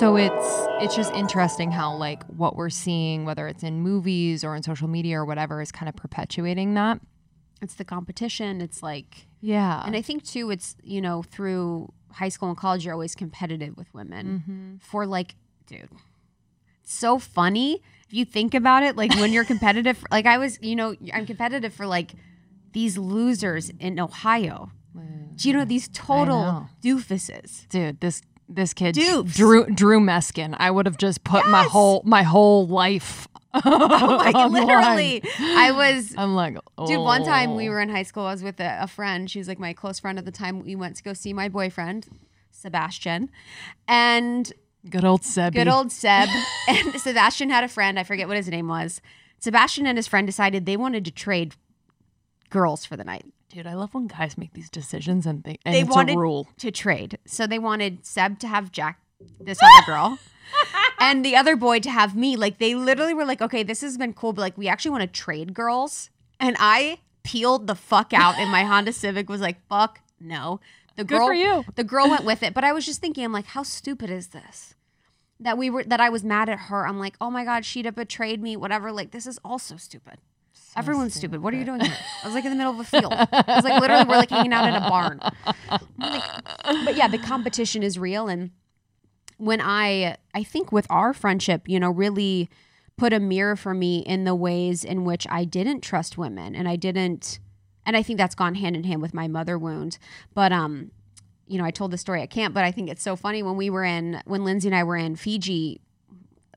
So it's it's just interesting how like what we're seeing, whether it's in movies or in social media or whatever, is kind of perpetuating that. It's the competition. It's like, Yeah. and I think too, it's you know through high school and college, you're always competitive with women Mm-hmm. for like, dude, it's so funny if you think about it. Like when you're competitive, like I was, you know, I'm competitive for like these losers in Ohio. Do you know these total doofuses? dude, this this kid Dupes. Drew Drew Meskin. I would have just put my whole my whole life. Oh my god, on the line. literally. I was I'm like, Dude, one time we oh. were in high school. I was with a, a friend. She was like my close friend at the time. We went to go see my boyfriend, Sebastian, and good old Seb. good old Seb. and Sebastian had a friend. I forget what his name was. Sebastian and his friend decided they wanted to trade girls for the night. Dude. I love when guys make these decisions and they and They it's wanted a rule. to trade. So they wanted Seb to have Jack, this other girl. And the other boy to have me. Like they literally were like, okay, this has been cool, but like we actually want to trade girls. And I peeled the fuck out and my Honda Civic, was like, fuck no. The Good girl for you. the girl went with it. But I was just thinking, I'm like, how stupid is this? That we were that I was mad at her. I'm like, oh my God, she'd have betrayed me, whatever. Like, this is also stupid. Everyone's stupid. What are you doing here? I was like in the middle of a field. I was like literally we're like hanging out in a barn. Like- but yeah, the competition is real and when I I think with our friendship, you know, really put a mirror for me in the ways in which I didn't trust women and I didn't and I think that's gone hand in hand with my mother wound. But um you know, I told the story at camp, but I think it's so funny when we were in when Lindsey and I were in Fiji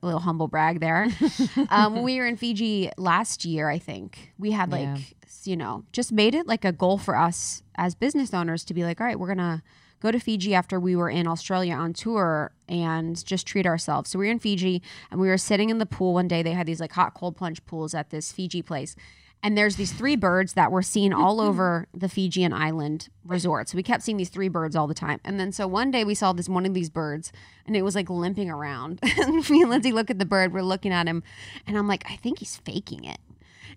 little humble brag there. um, when we were in Fiji last year, I think we had like, Yeah. you know, just made it like a goal for us as business owners to be like, all right, we're gonna go to Fiji after we were in Australia on tour and just treat ourselves. So we were in Fiji and we were sitting in the pool one day. They had these like hot cold plunge pools at this Fiji place. And there's these three birds that were seen all over the Fijian island resort. So we kept seeing these three birds all the time. And then so one day we saw this one of these birds and it was like limping around. and me and Lindsey look at the bird, we're looking at him, and I'm like, I think he's faking it.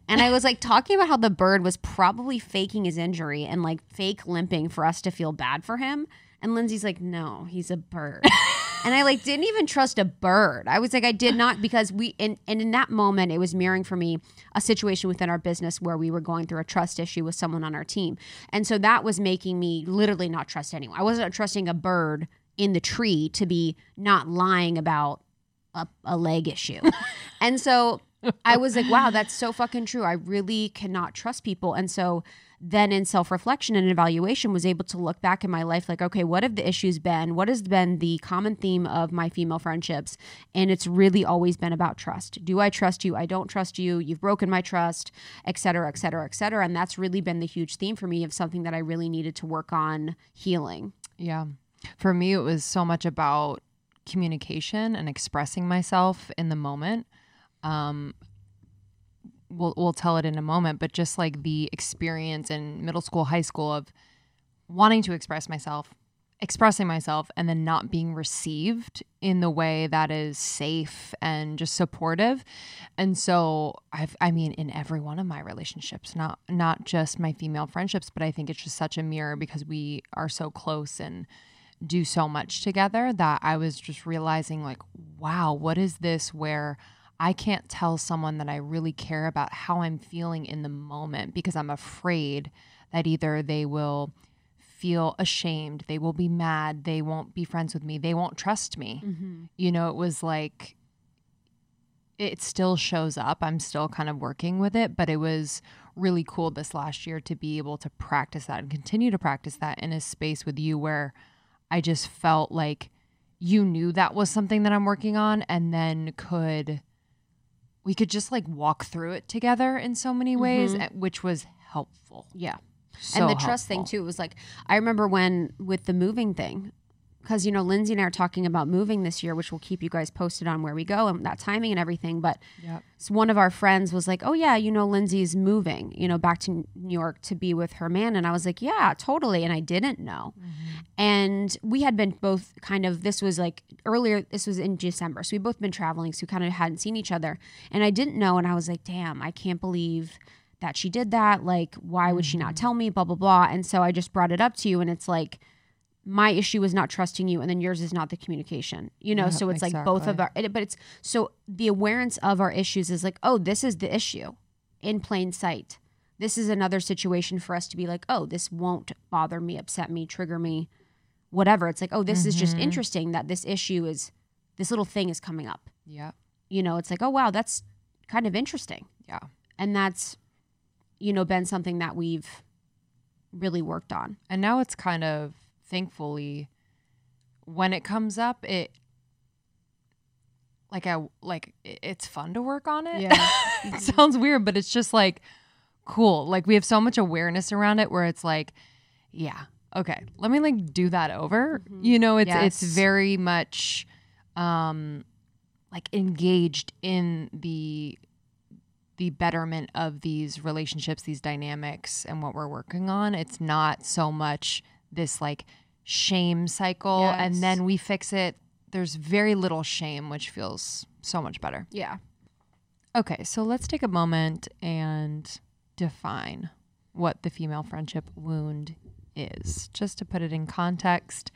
And I was like talking about how the bird was probably faking his injury and like fake limping for us to feel bad for him. And Lindsey's like, no, he's a bird. and I like didn't even trust a bird. I was like, I did not because we and, and in that moment it was mirroring for me a situation within our business where we were going through a trust issue with someone on our team. And so that was making me literally not trust anyone. I wasn't trusting a bird in the tree to be not lying about a, a leg issue. and so I was like, wow, that's so fucking true. I really cannot trust people. And so then in self reflection and evaluation, was able to look back in my life like, okay, what have the issues been? What has been the common theme of my female friendships? And it's really always been about trust. Do I trust you? I don't trust you. You've broken my trust, et cetera, et cetera, et cetera. And that's really been the huge theme for me of something that I really needed to work on healing. Yeah. For me, it was so much about communication and expressing myself in the moment. Um, we'll, we'll tell it in a moment, but just like the experience in middle school, high school of wanting to express myself, expressing myself, and then not being received in the way that is safe and just supportive. And so I've, I mean, in every one of my relationships, not, not just my female friendships, but I think it's just such a mirror because we are so close and do so much together that I was just realizing, like, wow, what is this where I can't tell someone that I really care about how I'm feeling in the moment because I'm afraid that either they will feel ashamed, they will be mad, they won't be friends with me, they won't trust me. Mm-hmm. You know, it was like, it still shows up. I'm still kind of working with it, but it was really cool this last year to be able to practice that and continue to practice that in a space with you where I just felt like you knew that was something that I'm working on and then could we could just like walk through it together in so many ways, eh, which was helpful. Yeah. So and the trust thing helpful. too was like I remember when with the moving thing because you know Lindsey and I are talking about moving this year which will keep you guys posted on where we go and that timing and everything but Yep. so one of our friends was like oh yeah you know Lindsey's moving you know back to New York to be with her man and I was like yeah totally and I didn't know. Mm-hmm. And we had been both kind of this was like earlier this was in December so we both been traveling so we kind of hadn't seen each other and I didn't know and I was like damn I can't believe that she did that like why would she not mm-hmm. tell me? blah blah blah and so I just brought it up to you and it's like my issue is not trusting you and then yours is not the communication you know? Yeah, so it's like both of our it- but it's so the awareness of our issues is like oh this is the issue in plain sight. This is another situation for us to be like oh this won't bother me upset me trigger me whatever. It's like oh this is just Mhm. interesting that this issue is this little thing is coming up. Yeah. you know it's like oh wow that's kind of interesting. Yeah. and that's you know been something that we've really worked on. And now it's kind of thankfully when it comes up, it like I like it's fun to work on it. Yeah. it sounds weird, but it's just like cool. Like we have so much awareness around it where it's like, yeah, okay, let me like do that over. Mhm. You know, it's it's very much um like engaged in the the betterment of these relationships, these dynamics and what we're working on. It's not so much this like shame cycle Yes. and then we fix it. There's very little shame, which feels so much better. yeah Okay, so let's take a moment and define what the female friendship wound is. Just to put it in context,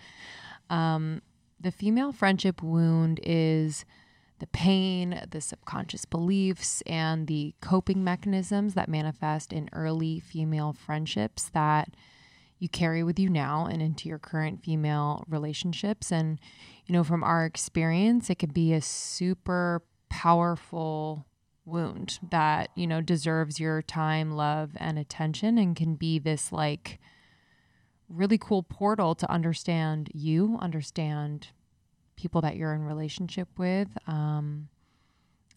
um, the female friendship wound is the pain, the subconscious beliefs, and the coping mechanisms that manifest in early female friendships that you carry with you now and into your current female relationships. And, you know, from our experience, it can be a super powerful wound that, you know, deserves your time, love, and attention and can be this like really cool portal to understand you, understand people that you're in relationship with, um,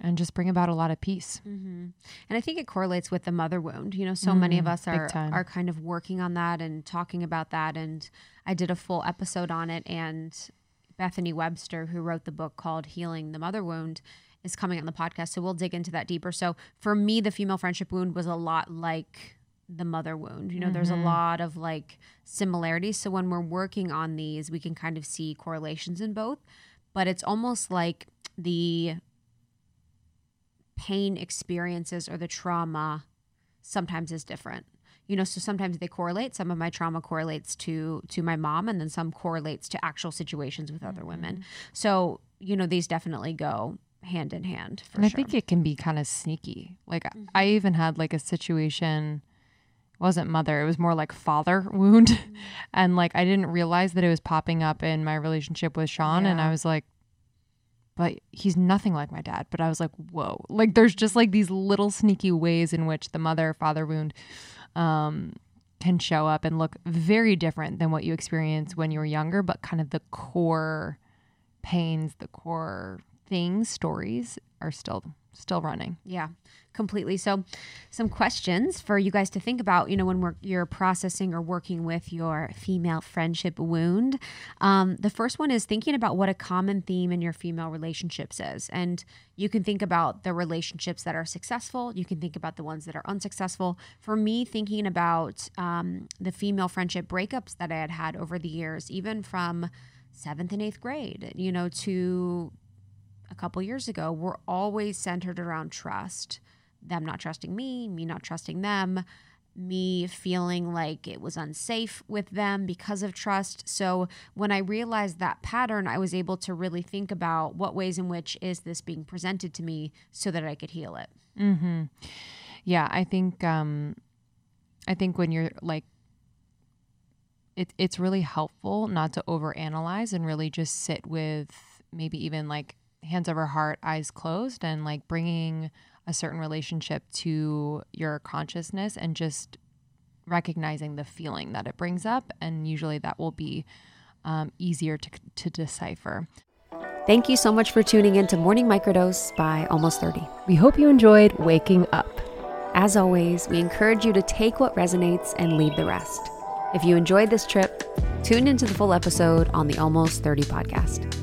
and just bring about a lot of peace. Mm-hmm. And I think it correlates with the mother wound. You know, so many of Mm, us are are kind of working on that and talking about that. And I did a full episode on it. And Bethany Webster, who wrote the book called "Healing the Mother Wound," is coming on the podcast. So we'll dig into that deeper. So for me, the female friendship wound was a lot like the mother wound. You know, there's a Mhm. lot of like similarities. So when we're working on these, we can kind of see correlations in both. But it's almost like the pain experiences or the trauma sometimes is different. You know so sometimes they correlate. Some of my trauma correlates to to my mom and then some correlates to actual situations with other women. Mm-hmm. So you know these definitely go hand in hand for and I sure. think it can be kind of sneaky. Like I mm-hmm. even had like a situation wasn't mother, it was more like father wound. Mm-hmm. and like I didn't realize that it was popping up in my relationship with Sean and I was like but he's nothing like my dad. But I was like, whoa. Like there's just like these little sneaky ways in which the mother father wound um can show up and look very different than what you experience when you were younger, but kind of the core pains, the core things, stories are still still running. Yeah, completely. So, some questions for you guys to think about. You know, when we're you're processing or working with your female friendship wound. Um, the first one is thinking about what a common theme in your female relationships is, and you can think about the relationships that are successful. You can think about the ones that are unsuccessful. For me, thinking about um, the female friendship breakups that I had had over the years, even from seventh and eighth grade, you know, to a couple years ago were always centered around trust. Them not trusting me, me not trusting them, me feeling like it was unsafe with them because of trust. So when I realized that pattern, I was able to really think about what ways in which is this being presented to me so that I could heal it. Mm-hmm. Yeah, I think um, I think when you're like, it, it's really helpful not to overanalyze and really just sit with maybe even like hands over heart, eyes closed, and like bringing a certain relationship to your consciousness and just recognizing the feeling that it brings up, and usually that will be um, easier to to decipher. Thank you so much for tuning in to Morning Microdose by Almost 30. We hope you enjoyed waking up. As always, we encourage you to take what resonates and leave the rest. If you enjoyed this trip, tune into the full episode on the Almost 30 podcast.